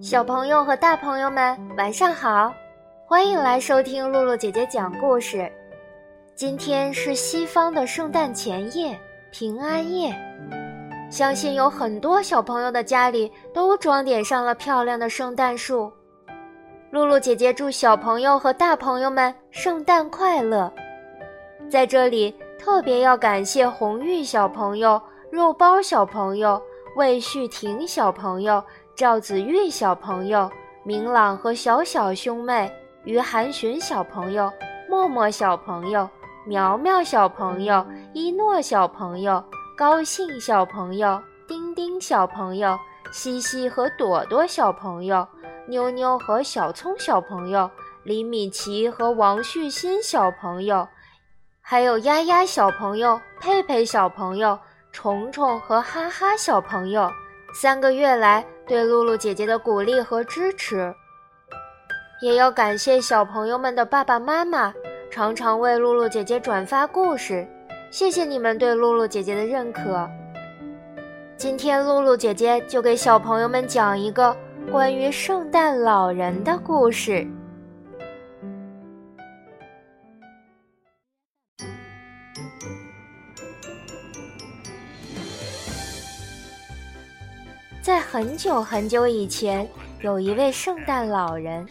小朋友和大朋友们，晚上好！欢迎来收听露露姐姐讲故事。今天是西方的圣诞前夜，平安夜。相信有很多小朋友的家里都装点上了漂亮的圣诞树。露露姐姐祝小朋友和大朋友们圣诞快乐！在这里特别要感谢红玉小朋友、肉包小朋友、魏旭婷小朋友。赵子玉小朋友、明朗和小小兄妹、于涵寻小朋友、默默小朋友、苗苗小朋友、一诺小朋友、高兴小朋友、丁丁小朋友、西西和朵朵小朋友、妞妞和小聪小朋友、李米奇和王旭新小朋友，还有丫丫小朋友、佩佩小朋友、虫虫和哈哈小朋友。三个月来对露露姐姐的鼓励和支持，也要感谢小朋友们的爸爸妈妈，常常为露露姐姐转发故事，谢谢你们对露露姐姐的认可。今天露露姐姐就给小朋友们讲一个关于圣诞老人的故事。在很久很久以前，有一位圣诞老人，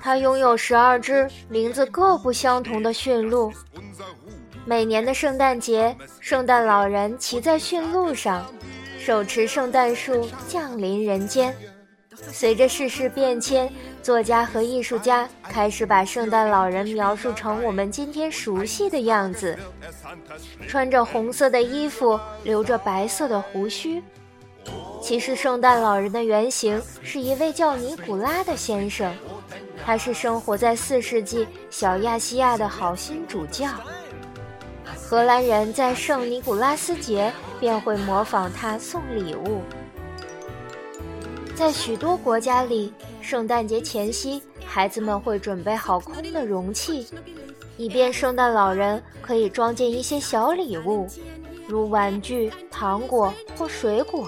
他拥有十二只名字各不相同的驯鹿。每年的圣诞节，圣诞老人骑在驯鹿上，手持圣诞树降临人间。随着世事变迁，作家和艺术家开始把圣诞老人描述成我们今天熟悉的样子：穿着红色的衣服，留着白色的胡须。其实，圣诞老人的原型是一位叫尼古拉的先生，他是生活在四世纪小亚细亚的好心主教。荷兰人在圣尼古拉斯节便会模仿他送礼物。在许多国家里，圣诞节前夕，孩子们会准备好空的容器，以便圣诞老人可以装进一些小礼物，如玩具、糖果或水果。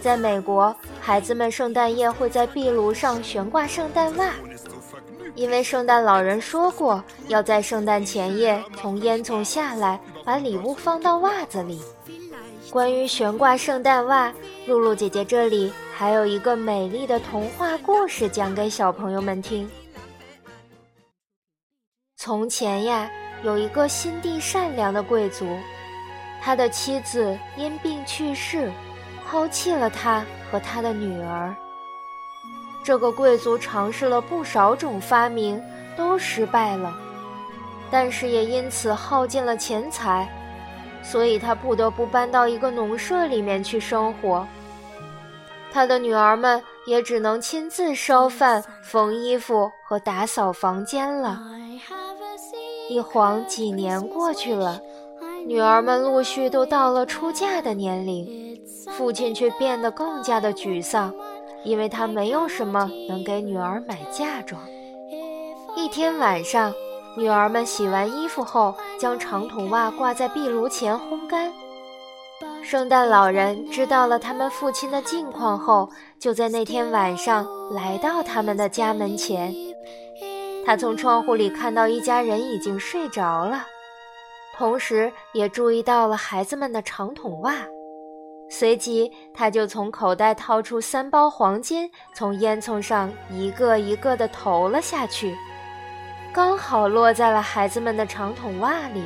在美国，孩子们圣诞夜会在壁炉上悬挂圣诞袜，因为圣诞老人说过要在圣诞前夜从烟囱下来，把礼物放到袜子里。关于悬挂圣诞袜，露露姐姐这里还有一个美丽的童话故事讲给小朋友们听。从前呀，有一个心地善良的贵族，他的妻子因病去世。抛弃了他和他的女儿。这个贵族尝试了不少种发明，都失败了，但是也因此耗尽了钱财，所以他不得不搬到一个农舍里面去生活。他的女儿们也只能亲自烧饭、缝衣服和打扫房间了。一晃几年过去了，女儿们陆续都到了出嫁的年龄。父亲却变得更加的沮丧，因为他没有什么能给女儿买嫁妆。一天晚上，女儿们洗完衣服后，将长筒袜挂在壁炉前烘干。圣诞老人知道了他们父亲的近况后，就在那天晚上来到他们的家门前。他从窗户里看到一家人已经睡着了，同时也注意到了孩子们的长筒袜。随即，他就从口袋掏出三包黄金，从烟囱上一个一个地投了下去，刚好落在了孩子们的长筒袜里。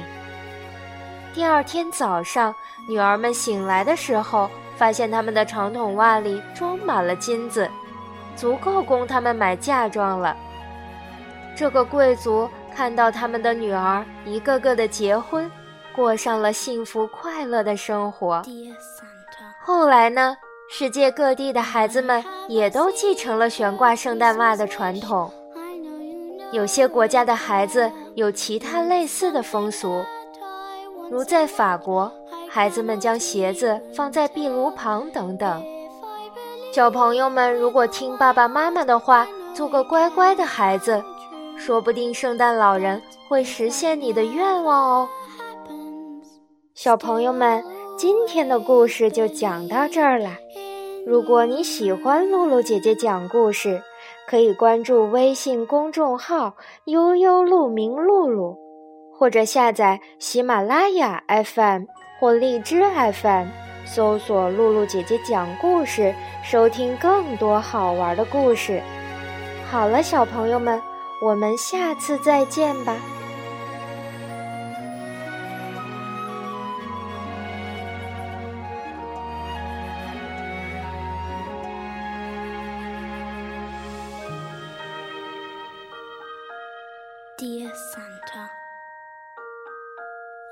第二天早上，女儿们醒来的时候，发现他们的长筒袜里装满了金子，足够供他们买嫁妆了。这个贵族看到他们的女儿一个个的结婚，过上了幸福快乐的生活。后来呢？世界各地的孩子们也都继承了悬挂圣诞袜的传统。有些国家的孩子有其他类似的风俗，如在法国，孩子们将鞋子放在壁炉旁等等。小朋友们如果听爸爸妈妈的话，做个乖乖的孩子，说不定圣诞老人会实现你的愿望哦。小朋友们，今天的故事就讲到这儿了。如果你喜欢露露姐姐讲故事，可以关注微信公众号“悠悠鹿鸣露露”，或者下载喜马拉雅 FM 或荔枝 FM，搜索“露露姐姐讲故事”，收听更多好玩的故事。好了，小朋友们，我们下次再见吧。Dear Santa,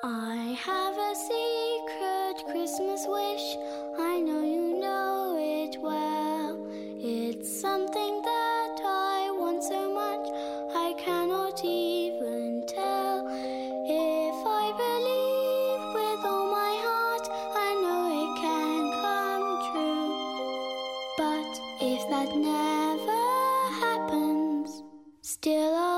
I have a secret Christmas wish. I know you know it well. It's something that I want so much, I cannot even tell. If I believe with all my heart, I know it can come true. But if that never happens, still I